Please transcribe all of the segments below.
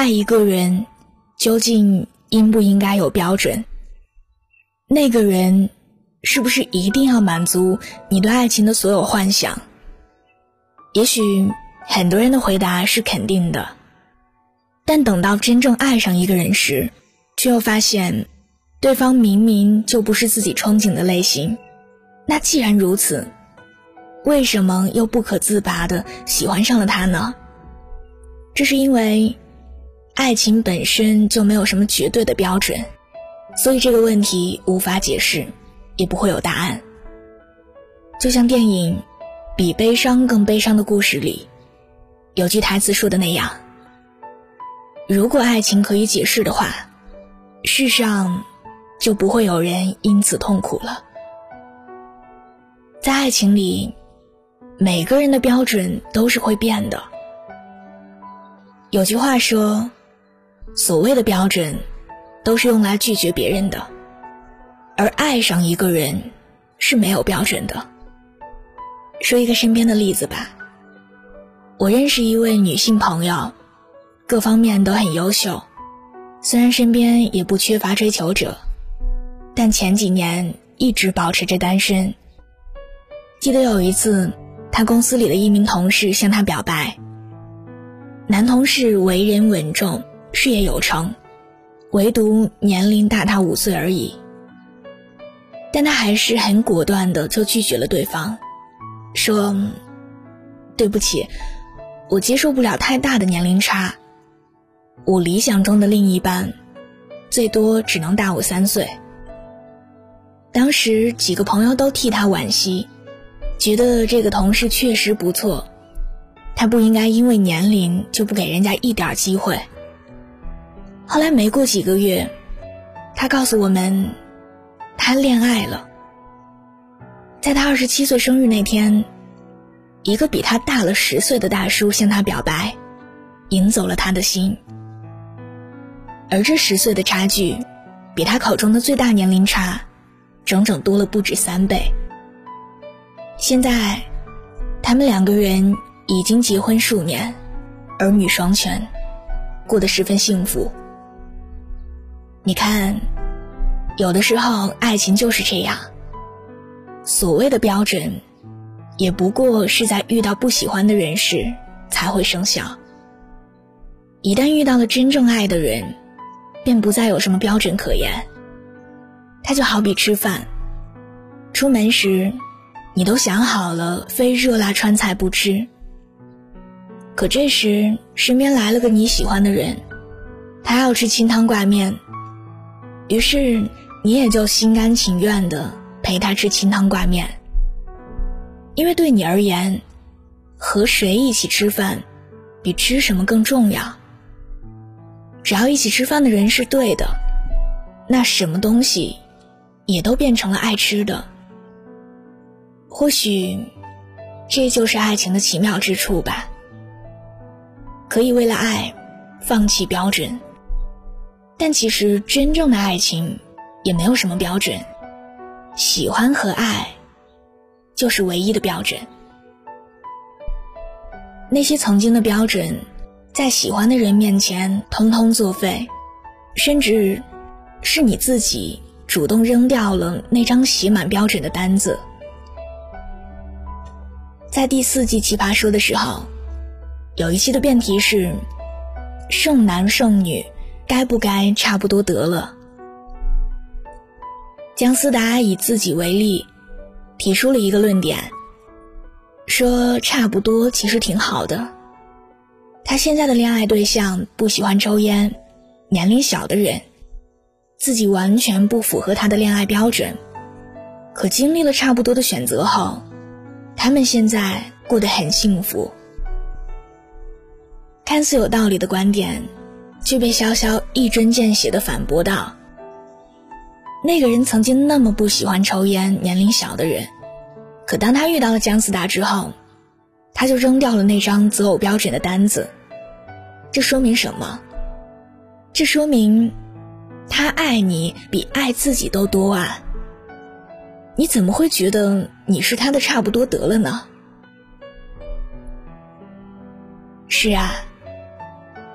爱一个人，究竟应不应该有标准？那个人是不是一定要满足你对爱情的所有幻想？也许很多人的回答是肯定的，但等到真正爱上一个人时，却又发现，对方明明就不是自己憧憬的类型。那既然如此，为什么又不可自拔的喜欢上了他呢？这是因为，爱情本身就没有什么绝对的标准，所以这个问题无法解释，也不会有答案。就像电影《比悲伤更悲伤的故事》里，有句台词说的那样：“如果爱情可以解释的话，世上就不会有人因此痛苦了。”在爱情里。每个人的标准都是会变的。有句话说：“所谓的标准，都是用来拒绝别人的，而爱上一个人是没有标准的。”说一个身边的例子吧。我认识一位女性朋友，各方面都很优秀，虽然身边也不缺乏追求者，但前几年一直保持着单身。记得有一次。他公司里的一名同事向他表白。男同事为人稳重，事业有成，唯独年龄大他五岁而已。但他还是很果断的就拒绝了对方，说：“对不起，我接受不了太大的年龄差。我理想中的另一半，最多只能大我三岁。”当时几个朋友都替他惋惜。觉得这个同事确实不错，他不应该因为年龄就不给人家一点机会。后来没过几个月，他告诉我们，他恋爱了。在他二十七岁生日那天，一个比他大了十岁的大叔向他表白，赢走了他的心。而这十岁的差距，比他口中的最大年龄差，整整多了不止三倍。现在，他们两个人已经结婚数年，儿女双全，过得十分幸福。你看，有的时候爱情就是这样。所谓的标准，也不过是在遇到不喜欢的人时才会生效。一旦遇到了真正爱的人，便不再有什么标准可言。他就好比吃饭，出门时。你都想好了，非热辣川菜不吃。可这时身边来了个你喜欢的人，他要吃清汤挂面，于是你也就心甘情愿的陪他吃清汤挂面。因为对你而言，和谁一起吃饭，比吃什么更重要。只要一起吃饭的人是对的，那什么东西，也都变成了爱吃的。或许，这就是爱情的奇妙之处吧。可以为了爱，放弃标准，但其实真正的爱情也没有什么标准，喜欢和爱，就是唯一的标准。那些曾经的标准，在喜欢的人面前通通作废，甚至，是你自己主动扔掉了那张写满标准的单子。在第四季《奇葩说》的时候，有一期的辩题是“剩男剩女，该不该差不多得了？”姜思达以自己为例，提出了一个论点，说差不多其实挺好的。他现在的恋爱对象不喜欢抽烟，年龄小的人，自己完全不符合他的恋爱标准，可经历了差不多的选择后。他们现在过得很幸福。看似有道理的观点，却被潇潇一针见血的反驳道：“那个人曾经那么不喜欢抽烟、年龄小的人，可当他遇到了姜思达之后，他就扔掉了那张择偶标准的单子。这说明什么？这说明，他爱你比爱自己都多啊！”你怎么会觉得你是他的差不多得了呢？是啊，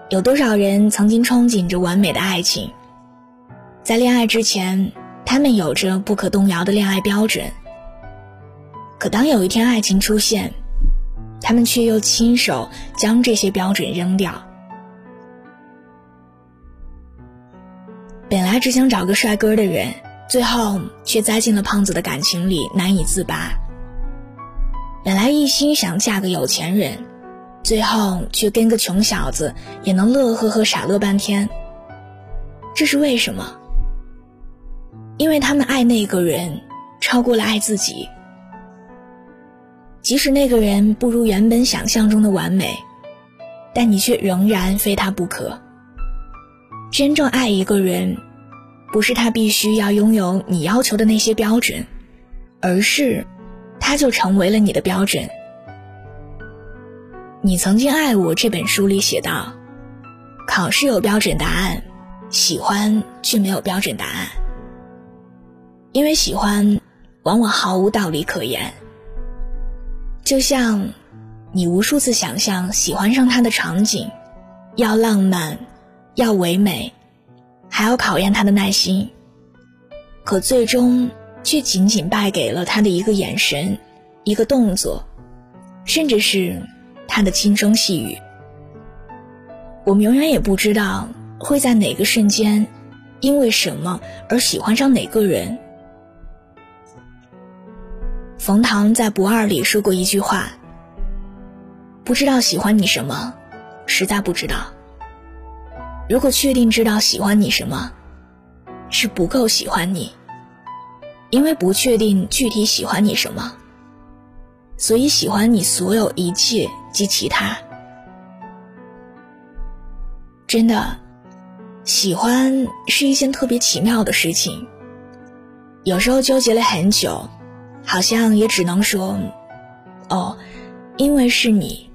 有多少人曾经憧憬着完美的爱情？在恋爱之前，他们有着不可动摇的恋爱标准。可当有一天爱情出现，他们却又亲手将这些标准扔掉。本来只想找个帅哥的人，最后却栽进了胖子的感情里，难以自拔。本来一心想嫁个有钱人，最后却跟个穷小子也能乐呵呵傻乐半天。这是为什么？因为他们爱那个人超过了爱自己。即使那个人不如原本想象中的完美，但你却仍然非他不可。真正爱一个人，不是他必须要拥有你要求的那些标准，而是他就成为了你的标准。你曾经爱我这本书里写道：考试有标准答案，喜欢却没有标准答案。因为喜欢，往往毫无道理可言。就像，你无数次想象喜欢上他的场景，要浪漫，要唯美，还要考验他的耐心。可最终，却仅仅败给了他的一个眼神，一个动作，甚至是他的轻声细语。我们永远也不知道会在哪个瞬间，因为什么而喜欢上哪个人。冯唐在《不二》里说过一句话：“不知道喜欢你什么，实在不知道。如果确定知道喜欢你什么，是不够喜欢你，因为不确定具体喜欢你什么，所以喜欢你所有一切及其他。真的，喜欢是一件特别奇妙的事情，有时候纠结了很久。”好像也只能说，哦，因为是你。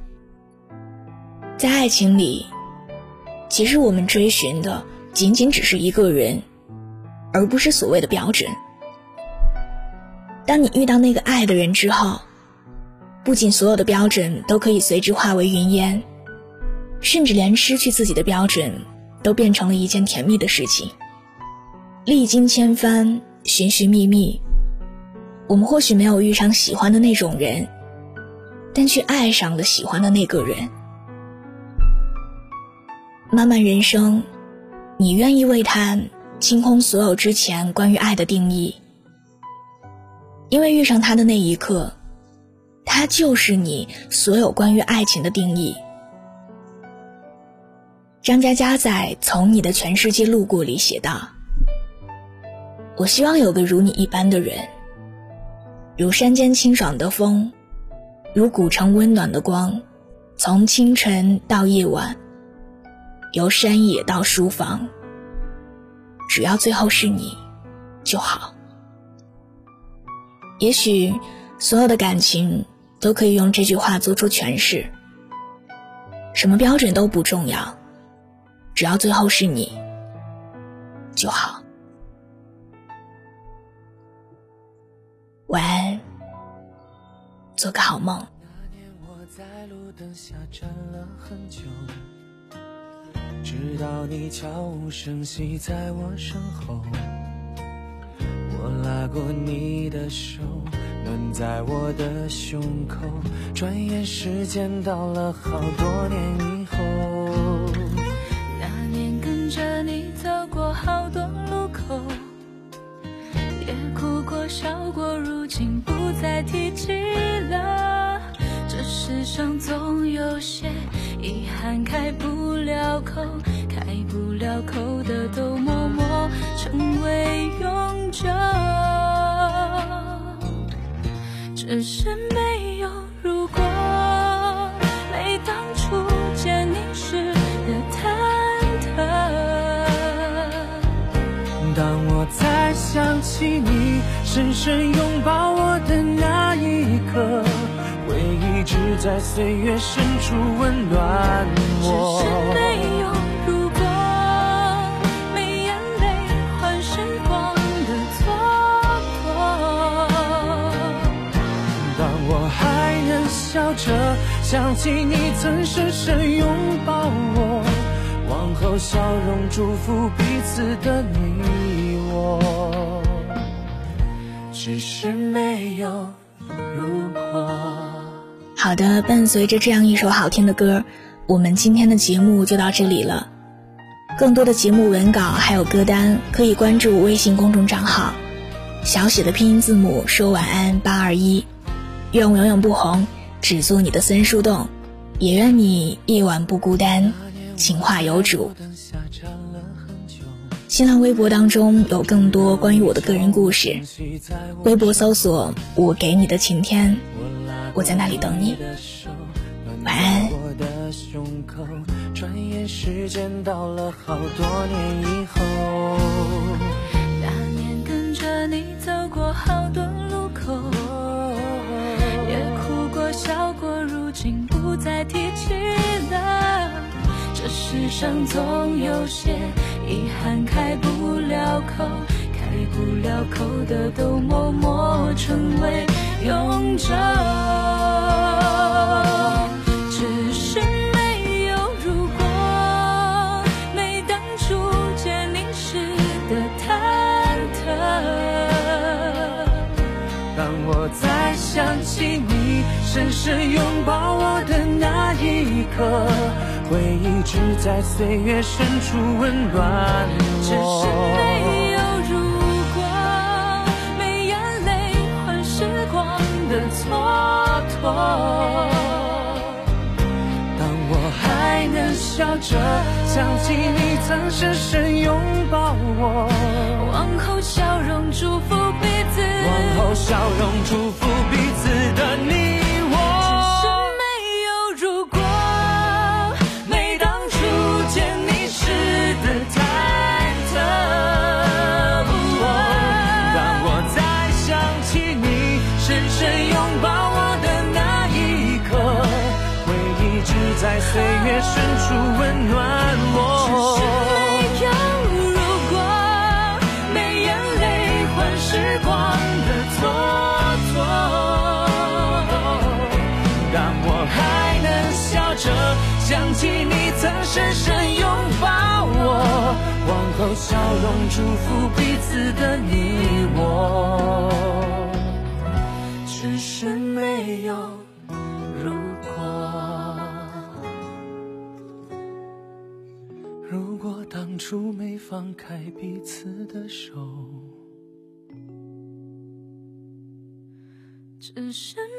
在爱情里，其实我们追寻的仅仅只是一个人，而不是所谓的标准。当你遇到那个爱的人之后，不仅所有的标准都可以随之化为云烟，甚至连失去自己的标准，都变成了一件甜蜜的事情。历经千帆，寻寻觅觅。我们或许没有遇上喜欢的那种人，但却爱上了喜欢的那个人。漫漫人生，你愿意为他清空所有之前关于爱的定义？因为遇上他的那一刻，他就是你所有关于爱情的定义。张嘉佳在《从你的全世界路过》里写道：“我希望有个如你一般的人。”如山间清爽的风，如古城温暖的光，从清晨到夜晚，由山野到书房，只要最后是你就好。也许所有的感情都可以用这句话做出诠释：什么标准都不重要，只要最后是你就好。晚安，做个好梦。那年我在路灯下站了很久，直到你悄无声息在我身后。我拉过你的手，暖在我的胸口。转眼时间到了好多年以后，那年跟着你走过好多路口。也哭过笑过，如今不再提起了。这世上总有些遗憾开不了口，开不了口的都只是没有如果，没当初见你时的忐忑。当我再想起你。深深拥抱我的那一刻，回忆只在岁月深处温暖我。只是没有想起你曾深深拥抱我，往后笑容祝福彼此的你我，只是没有如果。好的，伴随着这样一首好听的歌，我们今天的节目就到这里了。更多的节目文稿还有歌单，可以关注微信公众账号，小写的拼音字母说晚安八二一。愿我永远不红，只做你的森树洞，也愿你夜晚不孤单，情话有主。新浪微博当中有更多关于我的个人故事，微博搜索“我给你的晴天”，我在那里等你。晚安。转眼时间到了好多年以后，那年跟着你走过好多路口，笑过，如今不再提起了。这世上总有些遗憾开不了口，开不了口的都默默成为永久。深深拥抱我的那一刻，回忆只在岁月深处温暖我。只是没有如果，没眼泪换时光的蹉跎。当我还能笑着想起你曾深深拥抱我，往后笑容祝福彼此，往后笑容祝福。岁月深处温暖我。只是没有如果，没眼泪换时光的蹉跎。当我还能笑着想起你曾深深拥抱我，往后笑容祝福彼此的你我。只是没有。初没放开彼此的手，只是。